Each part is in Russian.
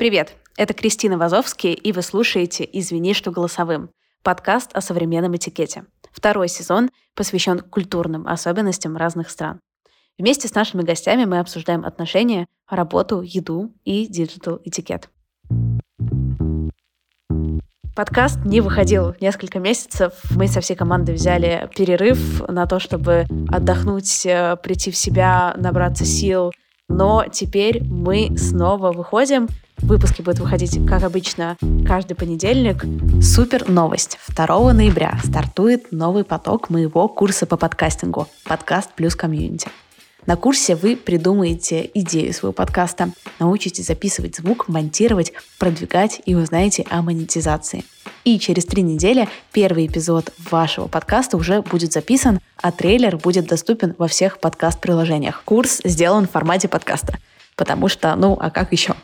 Привет, это Кристина Вазовский, и вы слушаете «Извини, что голосовым» — подкаст о современном этикете. Второй сезон посвящен культурным особенностям разных стран. Вместе с нашими гостями мы обсуждаем отношения, работу, еду и digital-этикет. Подкаст не выходил несколько месяцев. Мы со всей командой взяли перерыв на то, чтобы отдохнуть, э, прийти в себя, набраться сил. Но теперь мы снова выходим. Выпуски будут выходить, как обычно, каждый понедельник. Супер новость. 2 ноября стартует новый поток моего курса по подкастингу. Подкаст плюс комьюнити. На курсе вы придумаете идею своего подкаста, научитесь записывать звук, монтировать, продвигать и узнаете о монетизации. И через три недели первый эпизод вашего подкаста уже будет записан, а трейлер будет доступен во всех подкаст-приложениях. Курс сделан в формате подкаста, потому что, ну, а как еще?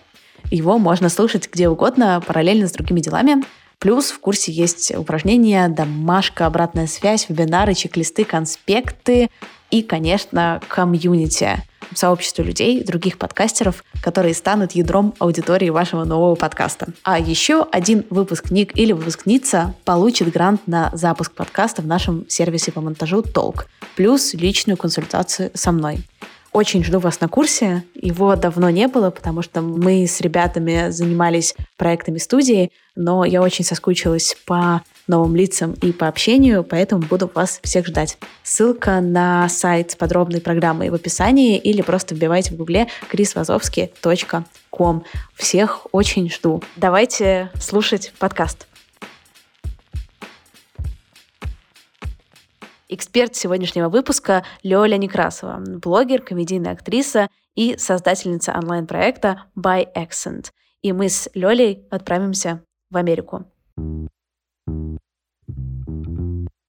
Его можно слушать где угодно, параллельно с другими делами. Плюс в курсе есть упражнения, домашка, обратная связь, вебинары, чек-листы, конспекты, и, конечно, комьюнити, сообщество людей, других подкастеров, которые станут ядром аудитории вашего нового подкаста. А еще один выпускник или выпускница получит грант на запуск подкаста в нашем сервисе по монтажу Толк, плюс личную консультацию со мной. Очень жду вас на курсе. Его давно не было, потому что мы с ребятами занимались проектами студии, но я очень соскучилась по новым лицам и по общению, поэтому буду вас всех ждать. Ссылка на сайт с подробной программой в описании или просто вбивайте в гугле chrisvazovsky.com. Всех очень жду. Давайте слушать подкаст. Эксперт сегодняшнего выпуска Лёля Некрасова, блогер, комедийная актриса и создательница онлайн-проекта By Accent. И мы с Лёлей отправимся в Америку.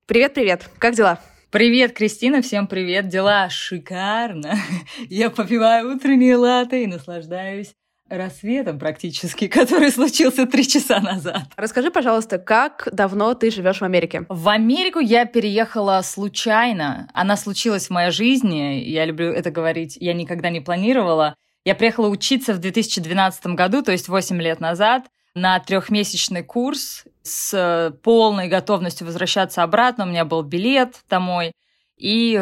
Привет-привет, как дела? Привет, Кристина, всем привет. Дела шикарно. Я попиваю утренние латы и наслаждаюсь рассветом практически, который случился три часа назад. Расскажи, пожалуйста, как давно ты живешь в Америке? В Америку я переехала случайно. Она случилась в моей жизни. Я люблю это говорить. Я никогда не планировала. Я приехала учиться в 2012 году, то есть 8 лет назад, на трехмесячный курс с полной готовностью возвращаться обратно. У меня был билет домой. И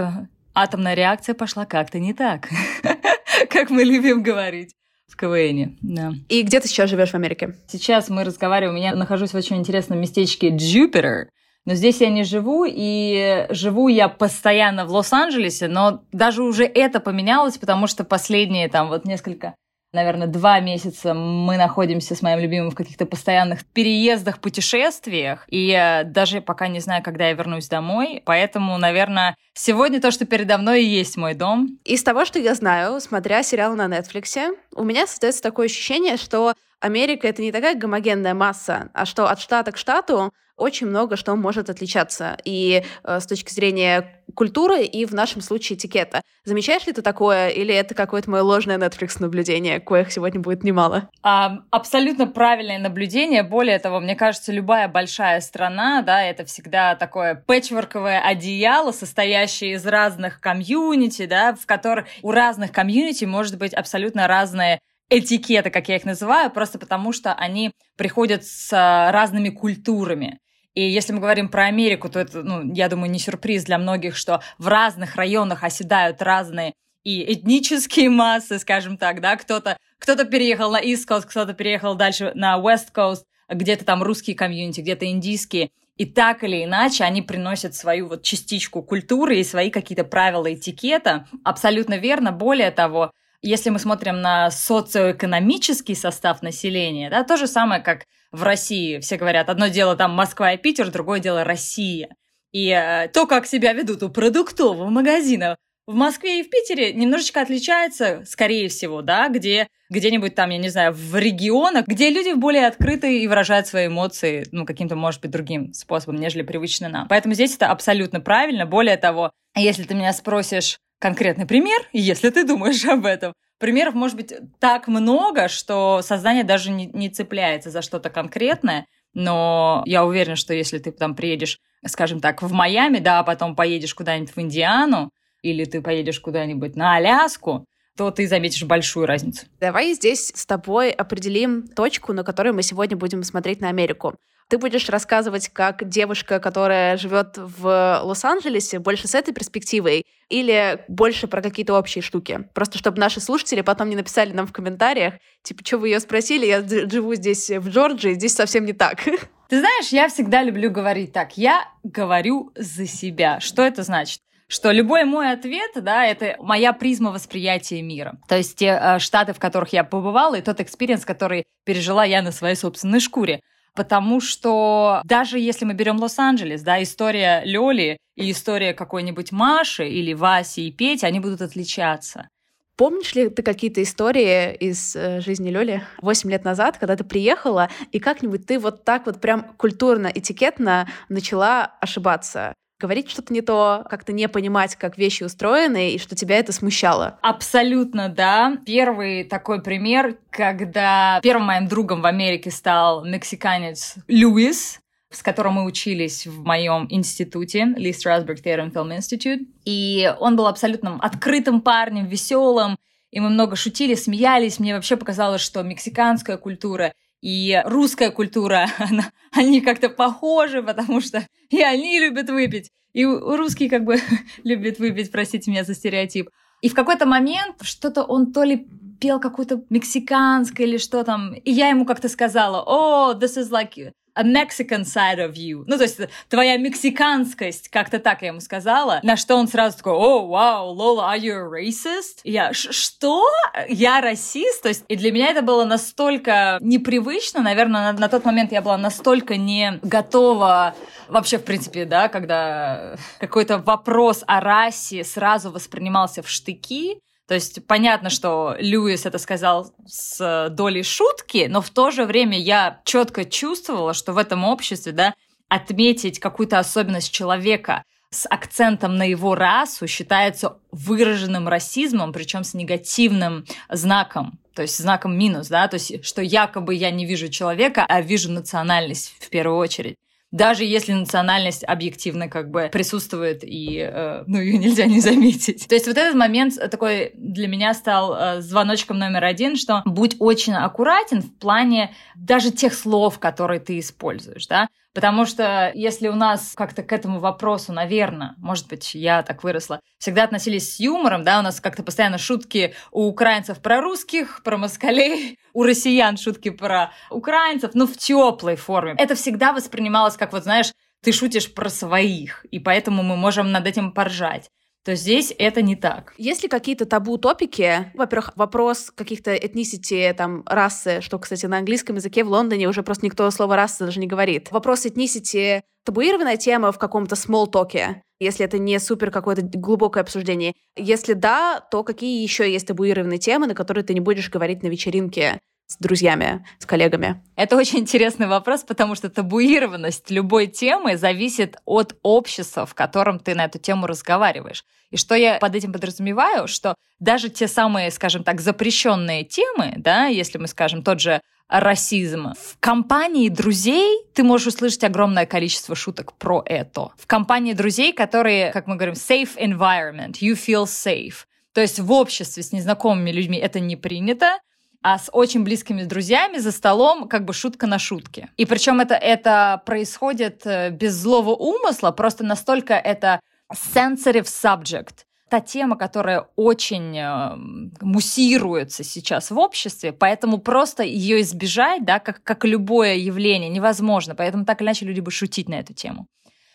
атомная реакция пошла как-то не так, как мы любим говорить в КВН. Да. И где ты сейчас живешь в Америке? Сейчас мы разговариваем. Я нахожусь в очень интересном местечке Джупитер. Но здесь я не живу, и живу я постоянно в Лос-Анджелесе, но даже уже это поменялось, потому что последние там вот несколько наверное, два месяца мы находимся с моим любимым в каких-то постоянных переездах, путешествиях, и даже пока не знаю, когда я вернусь домой, поэтому, наверное, сегодня то, что передо мной и есть мой дом. Из того, что я знаю, смотря сериал на Netflix, у меня создается такое ощущение, что Америка — это не такая гомогенная масса, а что от штата к штату очень много что может отличаться и э, с точки зрения культуры, и в нашем случае этикета. Замечаешь ли ты такое, или это какое-то мое ложное Netflix наблюдение, коих сегодня будет немало? А, абсолютно правильное наблюдение. Более того, мне кажется, любая большая страна, да, это всегда такое пэтчворковое одеяло, состоящее из разных комьюнити, да, в которых у разных комьюнити может быть абсолютно разные этикеты, как я их называю, просто потому что они приходят с разными культурами. И если мы говорим про Америку, то это, ну, я думаю, не сюрприз для многих, что в разных районах оседают разные и этнические массы, скажем так, да, кто-то кто переехал на East Coast, кто-то переехал дальше на West Coast, где-то там русские комьюнити, где-то индийские. И так или иначе они приносят свою вот частичку культуры и свои какие-то правила этикета. Абсолютно верно. Более того, если мы смотрим на социоэкономический состав населения, да, то же самое, как в России. Все говорят, одно дело там Москва и Питер, другое дело Россия. И э, то, как себя ведут у продуктового магазина в Москве и в Питере, немножечко отличается, скорее всего, да, где где-нибудь там, я не знаю, в регионах, где люди более открыты и выражают свои эмоции, ну, каким-то, может быть, другим способом, нежели привычно нам. Поэтому здесь это абсолютно правильно. Более того, если ты меня спросишь, конкретный пример, если ты думаешь об этом. Примеров может быть так много, что сознание даже не, не цепляется за что-то конкретное, но я уверена, что если ты там приедешь, скажем так, в Майами, да, а потом поедешь куда-нибудь в Индиану, или ты поедешь куда-нибудь на Аляску, то ты заметишь большую разницу. Давай здесь с тобой определим точку, на которой мы сегодня будем смотреть на Америку. Ты будешь рассказывать как девушка, которая живет в Лос-Анджелесе, больше с этой перспективой, или больше про какие-то общие штуки? Просто чтобы наши слушатели потом не написали нам в комментариях, типа, что вы ее спросили, я живу здесь в Джорджии, здесь совсем не так. Ты знаешь, я всегда люблю говорить так. Я говорю за себя. Что это значит? что любой мой ответ, да, это моя призма восприятия мира. То есть те э, штаты, в которых я побывала, и тот experience, который пережила я на своей собственной шкуре потому что даже если мы берем Лос-Анджелес, да, история Лёли и история какой-нибудь Маши или Васи и Пети, они будут отличаться. Помнишь ли ты какие-то истории из э, жизни Лёли 8 лет назад, когда ты приехала, и как-нибудь ты вот так вот прям культурно, этикетно начала ошибаться? Говорить что-то не то, как-то не понимать, как вещи устроены, и что тебя это смущало? Абсолютно, да. Первый такой пример, когда первым моим другом в Америке стал мексиканец Луис, с которым мы учились в моем институте, Ли Strasberg Theater and Film Institute. И он был абсолютно открытым парнем, веселым, и мы много шутили, смеялись. Мне вообще показалось, что мексиканская культура и русская культура, она, они как-то похожи, потому что и они любят выпить, и русские как бы любят выпить, простите меня за стереотип. И в какой-то момент что-то он то ли пел какую-то мексиканское или что там, и я ему как-то сказала, о, oh, this is like a Mexican side of you. Ну, то есть твоя мексиканскость, как-то так я ему сказала. На что он сразу такой, о, вау, Лола, are you a racist? Я, что? Я расист? То есть, и для меня это было настолько непривычно, наверное, на, на тот момент я была настолько не готова вообще, в принципе, да, когда какой-то вопрос о расе сразу воспринимался в штыки, то есть понятно, что Льюис это сказал с долей шутки, но в то же время я четко чувствовала, что в этом обществе, да, отметить какую-то особенность человека с акцентом на его расу считается выраженным расизмом, причем с негативным знаком, то есть знаком минус, да, то есть что якобы я не вижу человека, а вижу национальность в первую очередь даже если национальность объективно как бы присутствует, и э, ну, ее нельзя не заметить. То есть вот этот момент такой для меня стал э, звоночком номер один, что будь очень аккуратен в плане даже тех слов, которые ты используешь, да, Потому что если у нас как-то к этому вопросу, наверное, может быть, я так выросла, всегда относились с юмором, да, у нас как-то постоянно шутки у украинцев про русских, про москалей, у россиян шутки про украинцев, но в теплой форме. Это всегда воспринималось как, вот знаешь, ты шутишь про своих, и поэтому мы можем над этим поржать то здесь это не так. Есть ли какие-то табу-топики? Во-первых, вопрос каких-то этнисити, там, расы, что, кстати, на английском языке в Лондоне уже просто никто слово расы даже не говорит. Вопрос этнисити табуированная тема в каком-то смол-токе, если это не супер какое-то глубокое обсуждение. Если да, то какие еще есть табуированные темы, на которые ты не будешь говорить на вечеринке? С друзьями, с коллегами? Это очень интересный вопрос, потому что табуированность любой темы зависит от общества, в котором ты на эту тему разговариваешь. И что я под этим подразумеваю, что даже те самые, скажем так, запрещенные темы, да, если мы скажем тот же расизм. В компании друзей ты можешь услышать огромное количество шуток про это. В компании друзей, которые, как мы говорим, safe environment, you feel safe. То есть в обществе с незнакомыми людьми это не принято, а с очень близкими друзьями за столом как бы шутка на шутке. И причем это, это происходит э, без злого умысла, просто настолько это sensitive subject. Та тема, которая очень э, муссируется сейчас в обществе, поэтому просто ее избежать, да, как, как любое явление, невозможно. Поэтому так или иначе люди будут шутить на эту тему.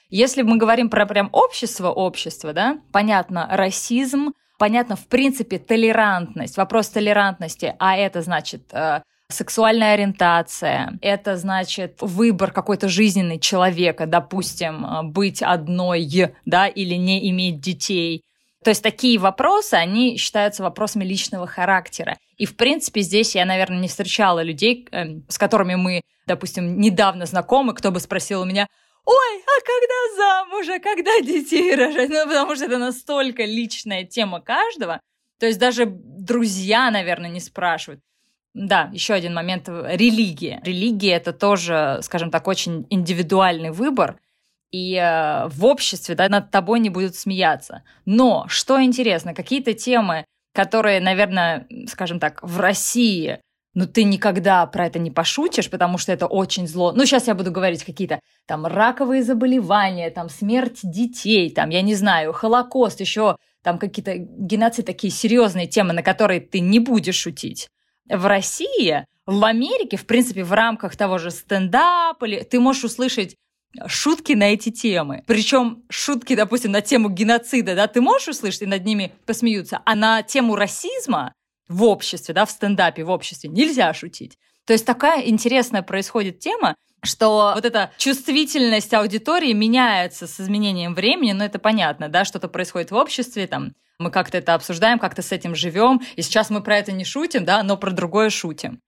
Если мы говорим про прям общество, общество, да, понятно, расизм, понятно, в принципе, толерантность, вопрос толерантности, а это значит э, сексуальная ориентация, это значит выбор какой-то жизненный человека, допустим, э, быть одной, да, или не иметь детей. То есть такие вопросы, они считаются вопросами личного характера. И, в принципе, здесь я, наверное, не встречала людей, э, с которыми мы, допустим, недавно знакомы, кто бы спросил у меня, ой, а когда замуж, а когда детей рожать? Ну, потому что это настолько личная тема каждого. То есть даже друзья, наверное, не спрашивают. Да, еще один момент – религия. Религия – это тоже, скажем так, очень индивидуальный выбор, и э, в обществе да, над тобой не будут смеяться. Но, что интересно, какие-то темы, которые, наверное, скажем так, в России ну ты никогда про это не пошутишь, потому что это очень зло. Ну, сейчас я буду говорить какие-то там раковые заболевания, там смерть детей, там, я не знаю, Холокост, еще там какие-то геноцид, такие серьезные темы, на которые ты не будешь шутить. В России, в Америке, в принципе, в рамках того же стендапа, ты можешь услышать шутки на эти темы. Причем шутки, допустим, на тему геноцида, да, ты можешь услышать и над ними посмеются, а на тему расизма в обществе, да, в стендапе в обществе нельзя шутить. То есть такая интересная происходит тема, что вот эта чувствительность аудитории меняется с изменением времени, ну это понятно, да, что-то происходит в обществе, там, мы как-то это обсуждаем, как-то с этим живем, и сейчас мы про это не шутим, да, но про другое шутим.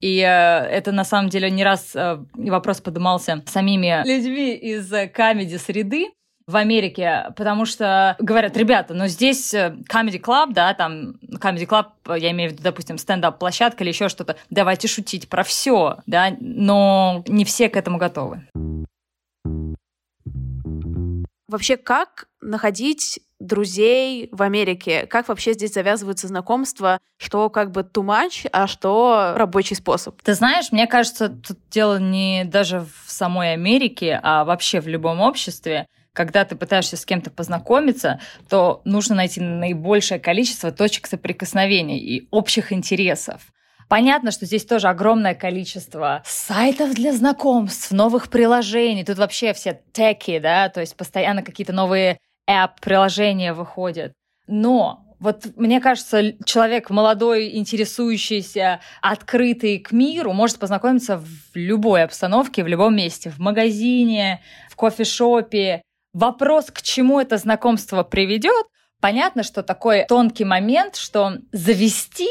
И э, это на самом деле не раз э, вопрос поднимался самими людьми из э, камеди-среды, в Америке, потому что говорят, ребята, ну здесь э, Comedy Club, да, там Comedy Club, я имею в виду, допустим, стендап-площадка или еще что-то, давайте шутить про все, да, но не все к этому готовы. Вообще, как находить друзей в Америке? Как вообще здесь завязываются знакомства? Что как бы too much, а что рабочий способ? Ты знаешь, мне кажется, тут дело не даже в самой Америке, а вообще в любом обществе когда ты пытаешься с кем-то познакомиться, то нужно найти наибольшее количество точек соприкосновения и общих интересов. Понятно, что здесь тоже огромное количество сайтов для знакомств, новых приложений. Тут вообще все теки, да, то есть постоянно какие-то новые app-приложения выходят. Но вот мне кажется, человек молодой, интересующийся, открытый к миру, может познакомиться в любой обстановке, в любом месте, в магазине, в кофешопе. Вопрос, к чему это знакомство приведет, понятно, что такой тонкий момент, что завести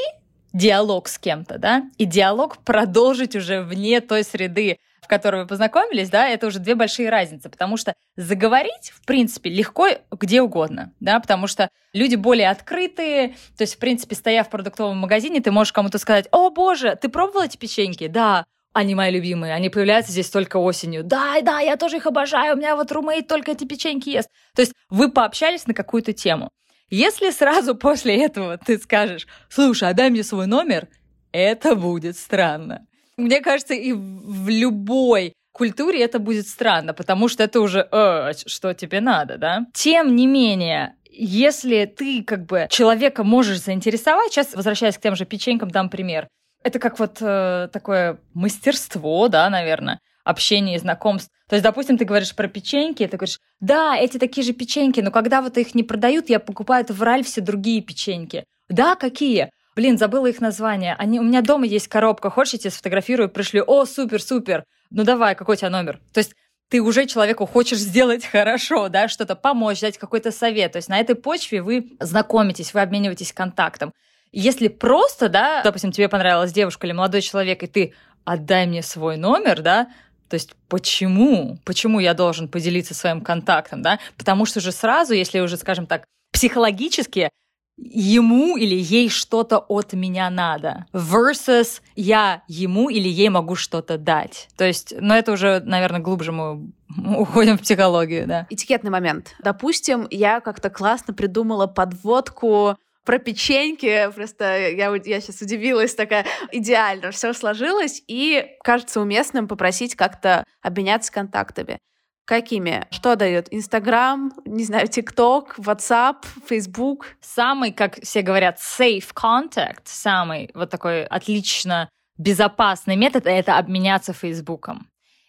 диалог с кем-то, да, и диалог продолжить уже вне той среды, в которой вы познакомились, да, это уже две большие разницы, потому что заговорить, в принципе, легко где угодно, да, потому что люди более открытые, то есть, в принципе, стоя в продуктовом магазине, ты можешь кому-то сказать, о, боже, ты пробовала эти печеньки? Да. Они мои любимые, они появляются здесь только осенью. Да, да, я тоже их обожаю, у меня вот румейт только эти печеньки ест. То есть вы пообщались на какую-то тему. Если сразу после этого ты скажешь, слушай, а дай мне свой номер, это будет странно. Мне кажется, и в любой культуре это будет странно, потому что это уже э, что тебе надо, да? Тем не менее, если ты как бы человека можешь заинтересовать, сейчас возвращаясь к тем же печенькам, дам пример. Это как вот э, такое мастерство, да, наверное общения и знакомств. То есть, допустим, ты говоришь про печеньки, ты говоришь, да, эти такие же печеньки, но когда вот их не продают, я покупаю в Ральфсе другие печеньки. Да, какие? Блин, забыла их название. Они, у меня дома есть коробка, хочешь, я тебе сфотографирую, пришлю. О, супер, супер. Ну давай, какой у тебя номер? То есть ты уже человеку хочешь сделать хорошо, да, что-то помочь, дать какой-то совет. То есть на этой почве вы знакомитесь, вы обмениваетесь контактом. Если просто, да, допустим, тебе понравилась девушка или молодой человек, и ты отдай мне свой номер, да, то есть почему? Почему я должен поделиться своим контактом, да? Потому что же сразу, если уже, скажем так, психологически ему или ей что-то от меня надо, versus я ему или ей могу что-то дать. То есть, ну это уже, наверное, глубже мы уходим в психологию, да. Этикетный момент. Допустим, я как-то классно придумала подводку про печеньки. Просто я, я сейчас удивилась, такая идеально все сложилось. И кажется уместным попросить как-то обменяться контактами. Какими? Что дает? Инстаграм, не знаю, ТикТок, WhatsApp, Facebook? Самый, как все говорят, safe contact, самый вот такой отлично безопасный метод — это обменяться Фейсбуком.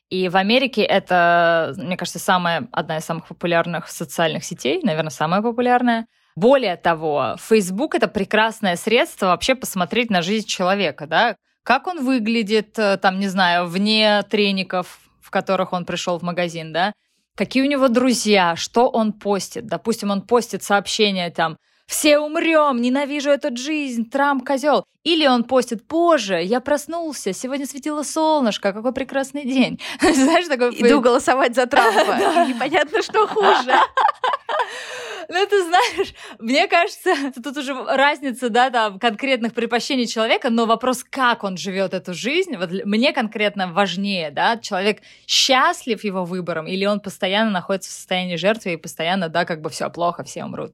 И в Америке это, мне кажется, самая, одна из самых популярных социальных сетей, наверное, самая популярная. Более того, Facebook — это прекрасное средство вообще посмотреть на жизнь человека, да, как он выглядит, э, там, не знаю, вне треников, в которых он пришел в магазин, да, какие у него друзья, что он постит. Допустим, он постит сообщение там «Все умрем, ненавижу эту жизнь, Трамп козел». Или он постит «Боже, я проснулся, сегодня светило солнышко, какой прекрасный день». Знаешь, такой... Иду голосовать за Трампа. Непонятно, что хуже. Ну, ты знаешь, мне кажется, тут уже разница, да, там, конкретных предпочтений человека, но вопрос, как он живет эту жизнь, вот мне конкретно важнее, да, человек счастлив его выбором или он постоянно находится в состоянии жертвы и постоянно, да, как бы все плохо, все умрут.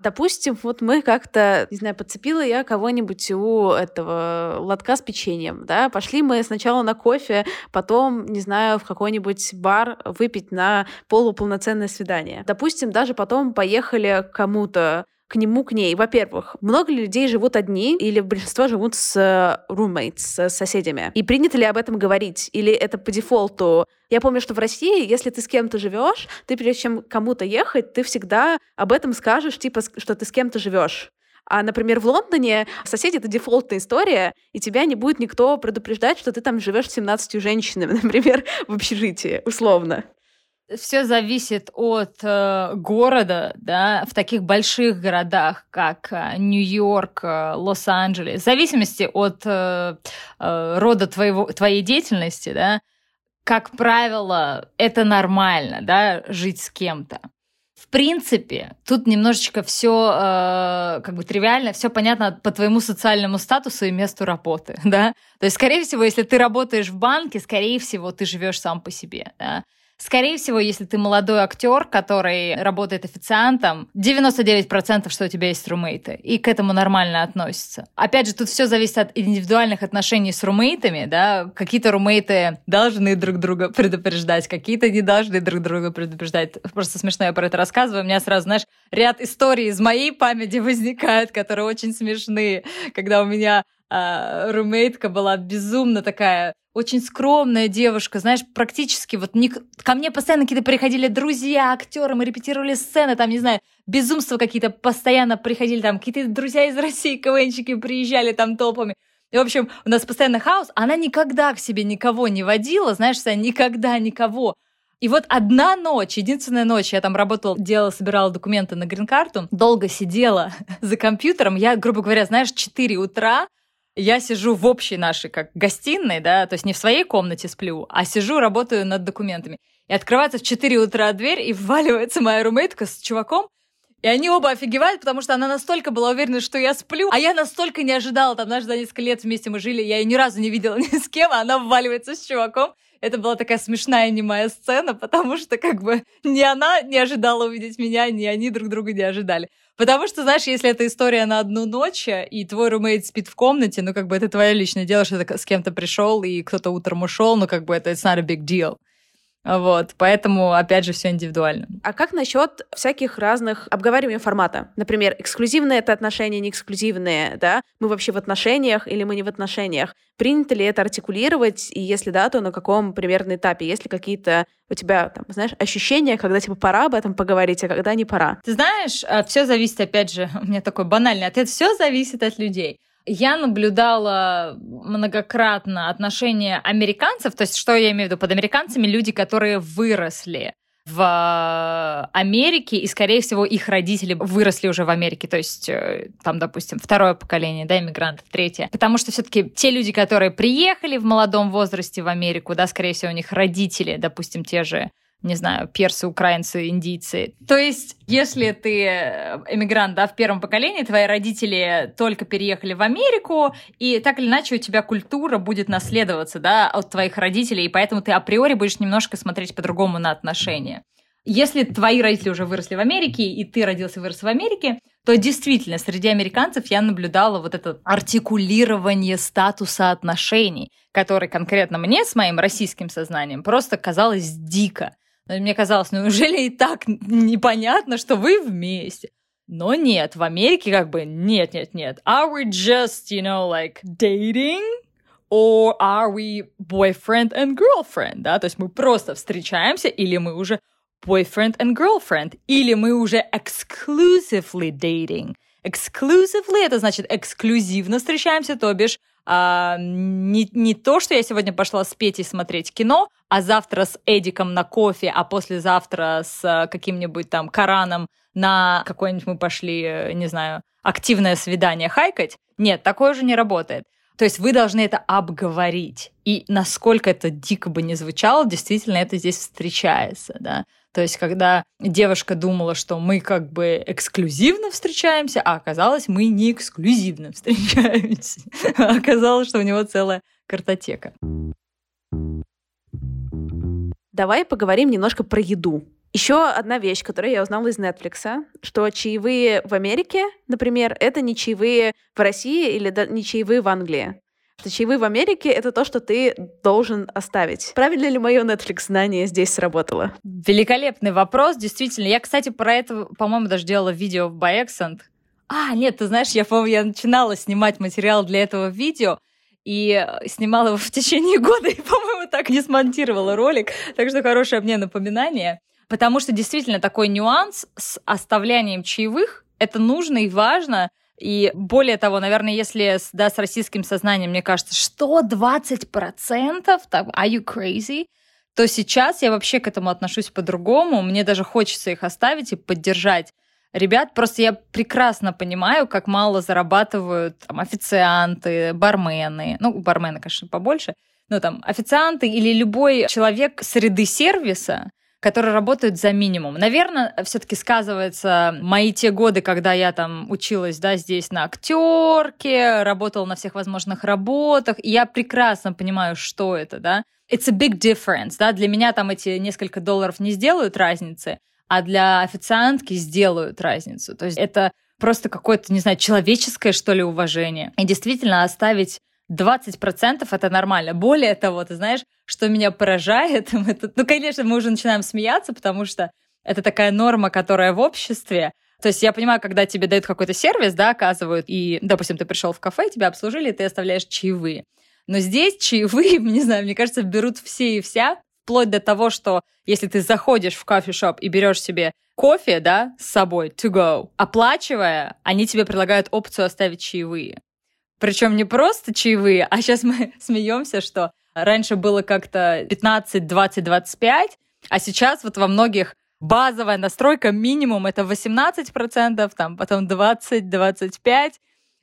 Допустим, вот мы как-то, не знаю, подцепила я кого-нибудь у этого лотка с печеньем, да, пошли мы сначала на кофе, потом, не знаю, в какой-нибудь бар выпить на полуполноценное свидание. Допустим, даже потом поехали к кому-то к нему, к ней. Во-первых, много ли людей живут одни, или большинство живут с э, roommates, с соседями? И принято ли об этом говорить? Или это по дефолту? Я помню, что в России, если ты с кем-то живешь, ты прежде чем кому-то ехать, ты всегда об этом скажешь, типа, что ты с кем-то живешь. А, например, в Лондоне соседи — это дефолтная история, и тебя не будет никто предупреждать, что ты там живешь с 17 женщинами, например, в общежитии, условно все зависит от э, города, да, в таких больших городах, как э, Нью-Йорк, э, Лос-Анджелес, в зависимости от э, э, рода твоего, твоей деятельности, да, как правило, это нормально, да, жить с кем-то. В принципе, тут немножечко все э, как бы тривиально, все понятно по твоему социальному статусу и месту работы, да. То есть, скорее всего, если ты работаешь в банке, скорее всего, ты живешь сам по себе, да. Скорее всего, если ты молодой актер, который работает официантом, 99% что у тебя есть румейты, и к этому нормально относятся. Опять же, тут все зависит от индивидуальных отношений с румейтами, да, какие-то румейты должны друг друга предупреждать, какие-то не должны друг друга предупреждать. Просто смешно я про это рассказываю, у меня сразу, знаешь, ряд историй из моей памяти возникает, которые очень смешные, когда у меня а, румейтка была безумно такая очень скромная девушка, знаешь, практически вот не... ко мне постоянно какие-то приходили друзья, актеры, мы репетировали сцены, там, не знаю, безумства какие-то постоянно приходили, там, какие-то друзья из России, КВНчики приезжали там толпами. И, в общем, у нас постоянно хаос. Она никогда к себе никого не водила, знаешь, никогда никого. И вот одна ночь, единственная ночь, я там работала, делала, собирала документы на грин-карту, долго сидела за компьютером. Я, грубо говоря, знаешь, 4 утра я сижу в общей нашей как гостиной, да, то есть не в своей комнате сплю, а сижу, работаю над документами. И открывается в 4 утра дверь, и вваливается моя румейтка с чуваком, и они оба офигевают, потому что она настолько была уверена, что я сплю, а я настолько не ожидала, там, знаешь, за несколько лет вместе мы жили, я ее ни разу не видела ни с кем, а она вваливается с чуваком. Это была такая смешная немая сцена, потому что как бы ни она не ожидала увидеть меня, ни они друг друга не ожидали. Потому что, знаешь, если это история на одну ночь, и твой румейт спит в комнате, ну, как бы это твое личное дело, что ты с кем-то пришел, и кто-то утром ушел, ну, как бы это it's not a big deal. Вот, поэтому, опять же, все индивидуально. А как насчет всяких разных обговариваний формата? Например, эксклюзивные это отношения, не эксклюзивные, да? Мы вообще в отношениях или мы не в отношениях? Принято ли это артикулировать? И если да, то на каком примерно этапе? Есть ли какие-то у тебя, там, знаешь, ощущения, когда типа пора об этом поговорить, а когда не пора? Ты знаешь, а, все зависит, опять же, у меня такой банальный ответ, все зависит от людей я наблюдала многократно отношения американцев, то есть что я имею в виду под американцами, люди, которые выросли в Америке, и, скорее всего, их родители выросли уже в Америке, то есть э, там, допустим, второе поколение, да, иммигрантов, третье. Потому что все-таки те люди, которые приехали в молодом возрасте в Америку, да, скорее всего, у них родители, допустим, те же не знаю, персы, украинцы, индийцы. То есть, если ты э, эмигрант, да, в первом поколении, твои родители только переехали в Америку, и так или иначе у тебя культура будет наследоваться, да, от твоих родителей, и поэтому ты априори будешь немножко смотреть по-другому на отношения. Если твои родители уже выросли в Америке, и ты родился и вырос в Америке, то действительно среди американцев я наблюдала вот это артикулирование статуса отношений, который конкретно мне с моим российским сознанием просто казалось дико. Мне казалось, ну неужели и так непонятно, что вы вместе? Но нет, в Америке как бы нет, нет, нет. Are we just, you know, like dating? Or are we boyfriend and girlfriend? Да, то есть мы просто встречаемся или мы уже boyfriend and girlfriend, или мы уже exclusively dating. Exclusively это значит эксклюзивно встречаемся, то бишь а, не, не то, что я сегодня пошла с Петей смотреть кино, а завтра с Эдиком на кофе, а послезавтра с а, каким-нибудь там Кораном на какое-нибудь мы пошли, не знаю, активное свидание хайкать. Нет, такое уже не работает. То есть вы должны это обговорить. И насколько это дико бы не звучало, действительно это здесь встречается, да. То есть, когда девушка думала, что мы как бы эксклюзивно встречаемся, а оказалось, мы не эксклюзивно встречаемся. Оказалось, что у него целая картотека. Давай поговорим немножко про еду. Еще одна вещь, которую я узнала из Netflix, что чаевые в Америке, например, это не чаевые в России или не чаевые в Англии. Что чаевые в Америке — это то, что ты должен оставить. Правильно ли мое Netflix-знание здесь сработало? Великолепный вопрос, действительно. Я, кстати, про это, по-моему, даже делала видео в By Accent. А, нет, ты знаешь, я, по-моему, я начинала снимать материал для этого видео, и снимала его в течение года, и, по-моему, так не смонтировала ролик. Так что хорошее мне напоминание. Потому что действительно такой нюанс с оставлянием чаевых, это нужно и важно, и более того, наверное, если да, с российским сознанием, мне кажется, что 20%? Так, are you crazy? То сейчас я вообще к этому отношусь по-другому. Мне даже хочется их оставить и поддержать ребят. Просто я прекрасно понимаю, как мало зарабатывают там, официанты, бармены. Ну, бармены, конечно, побольше. Но там официанты или любой человек среды сервиса, которые работают за минимум. Наверное, все-таки сказывается мои те годы, когда я там училась, да, здесь на актерке, работала на всех возможных работах, и я прекрасно понимаю, что это, да. It's a big difference, да, для меня там эти несколько долларов не сделают разницы, а для официантки сделают разницу. То есть это просто какое-то, не знаю, человеческое, что ли, уважение. И действительно оставить 20% это нормально. Более того, ты знаешь, что меня поражает, это, ну, конечно, мы уже начинаем смеяться, потому что это такая норма, которая в обществе. То есть я понимаю, когда тебе дают какой-то сервис, да, оказывают, и, допустим, ты пришел в кафе, тебя обслужили, и ты оставляешь чаевые. Но здесь чаевые, не знаю, мне кажется, берут все и вся, вплоть до того, что если ты заходишь в кофе-шоп и берешь себе кофе, да, с собой, to go, оплачивая, они тебе предлагают опцию оставить чаевые. Причем не просто чаевые, а сейчас мы смеемся, что раньше было как-то 15, 20, 25, а сейчас вот во многих базовая настройка минимум это 18%, там потом 20, 25,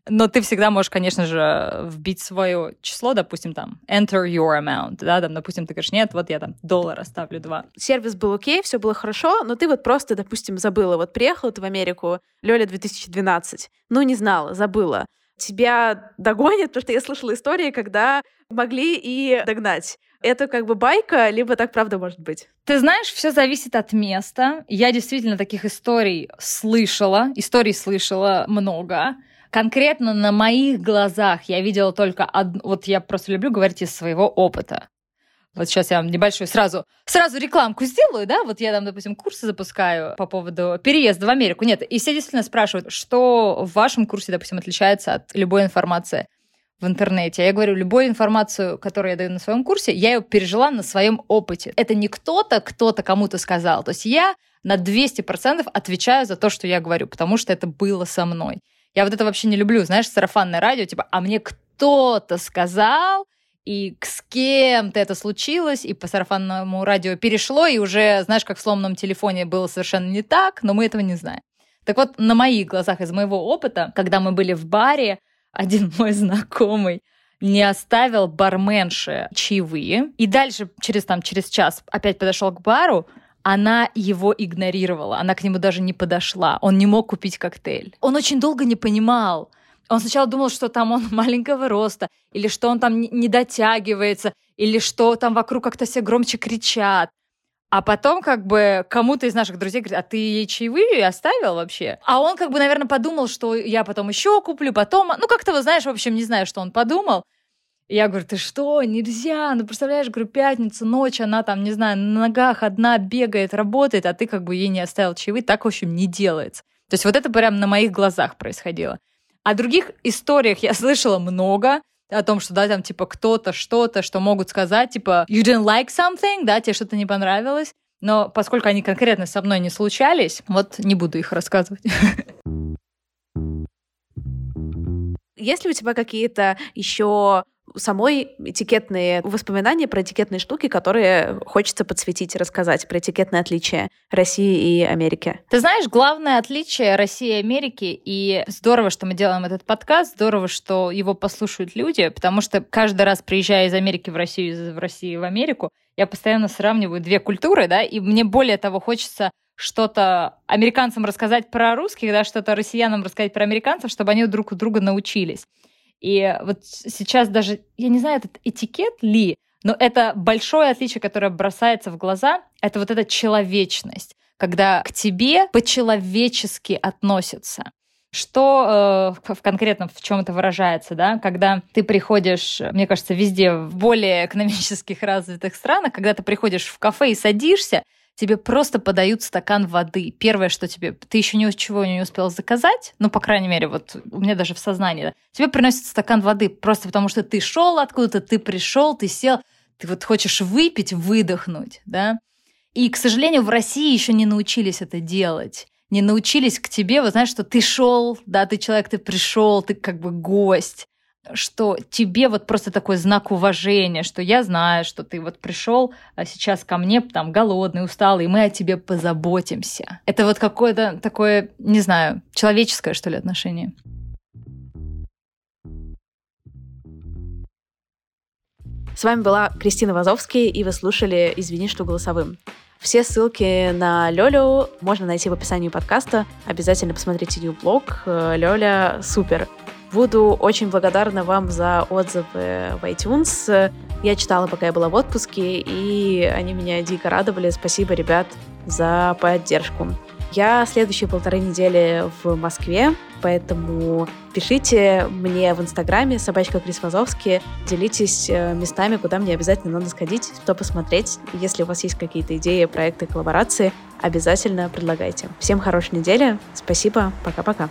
но ты всегда можешь, конечно же, вбить свое число, допустим, там, enter your amount, да, там, допустим, ты говоришь, нет, вот я там доллар оставлю два. Сервис был окей, все было хорошо, но ты вот просто, допустим, забыла. Вот приехала ты в Америку, Лёля 2012, ну, не знала, забыла тебя догонят, потому что я слышала истории, когда могли и догнать. Это как бы байка, либо так правда может быть? Ты знаешь, все зависит от места. Я действительно таких историй слышала, историй слышала много. Конкретно на моих глазах я видела только одну, вот я просто люблю говорить из своего опыта. Вот сейчас я вам небольшую сразу, сразу рекламку сделаю, да, вот я там, допустим, курсы запускаю по поводу переезда в Америку. Нет, и все действительно спрашивают, что в вашем курсе, допустим, отличается от любой информации в интернете. Я говорю, любую информацию, которую я даю на своем курсе, я ее пережила на своем опыте. Это не кто-то, кто-то кому-то сказал. То есть я на 200% отвечаю за то, что я говорю, потому что это было со мной. Я вот это вообще не люблю, знаешь, сарафанное радио, типа, а мне кто-то сказал, и с кем-то это случилось, и по сарафанному радио перешло, и уже, знаешь, как в сломанном телефоне было совершенно не так, но мы этого не знаем. Так вот, на моих глазах, из моего опыта, когда мы были в баре, один мой знакомый не оставил барменше чаевые, и дальше, через, там, через час опять подошел к бару, она его игнорировала, она к нему даже не подошла, он не мог купить коктейль. Он очень долго не понимал, он сначала думал, что там он маленького роста, или что он там не дотягивается, или что там вокруг как-то все громче кричат. А потом как бы кому-то из наших друзей говорит, а ты ей чаевые оставил вообще? А он как бы, наверное, подумал, что я потом еще куплю, потом... Ну, как-то, вы знаешь, в общем, не знаю, что он подумал. Я говорю, ты что, нельзя, ну, представляешь, говорю, пятница, ночь, она там, не знаю, на ногах одна бегает, работает, а ты как бы ей не оставил чаевые, так, в общем, не делается. То есть вот это прям на моих глазах происходило. О других историях я слышала много, о том, что, да, там, типа, кто-то, что-то, что могут сказать, типа, you didn't like something, да, тебе что-то не понравилось. Но поскольку они конкретно со мной не случались, вот не буду их рассказывать. Есть ли у тебя какие-то еще самой этикетные воспоминания про этикетные штуки, которые хочется подсветить, рассказать про этикетные отличия России и Америки. Ты знаешь, главное отличие России и Америки, и здорово, что мы делаем этот подкаст, здорово, что его послушают люди, потому что каждый раз, приезжая из Америки в Россию, из России в Америку, я постоянно сравниваю две культуры, да, и мне более того хочется что-то американцам рассказать про русских, да, что-то россиянам рассказать про американцев, чтобы они друг у друга научились. И вот сейчас даже, я не знаю, этот этикет ли, но это большое отличие, которое бросается в глаза, это вот эта человечность. когда к тебе по-человечески относятся. Что э, в конкретно в чем это выражается, да? Когда ты приходишь, мне кажется, везде в более экономических развитых странах, когда ты приходишь в кафе и садишься, тебе просто подают стакан воды. Первое, что тебе... Ты еще ничего не успел заказать, ну, по крайней мере, вот у меня даже в сознании, да, тебе приносят стакан воды просто потому, что ты шел откуда-то, ты пришел, ты сел, ты вот хочешь выпить, выдохнуть, да. И, к сожалению, в России еще не научились это делать не научились к тебе, вот знаешь, что ты шел, да, ты человек, ты пришел, ты как бы гость, что тебе вот просто такой знак уважения, что я знаю, что ты вот пришел а сейчас ко мне там голодный, усталый, и мы о тебе позаботимся. Это вот какое-то такое, не знаю, человеческое, что ли, отношение. С вами была Кристина Вазовский, и вы слушали «Извини, что голосовым». Все ссылки на Лёлю можно найти в описании подкаста. Обязательно посмотрите ее блог. Э, Лёля супер. Буду очень благодарна вам за отзывы в iTunes. Я читала, пока я была в отпуске, и они меня дико радовали. Спасибо, ребят, за поддержку. Я следующие полторы недели в Москве, поэтому пишите мне в Инстаграме собачка Крис Вазовский, делитесь э, местами, куда мне обязательно надо сходить, что посмотреть. Если у вас есть какие-то идеи, проекты, коллаборации, обязательно предлагайте. Всем хорошей недели, спасибо, пока-пока.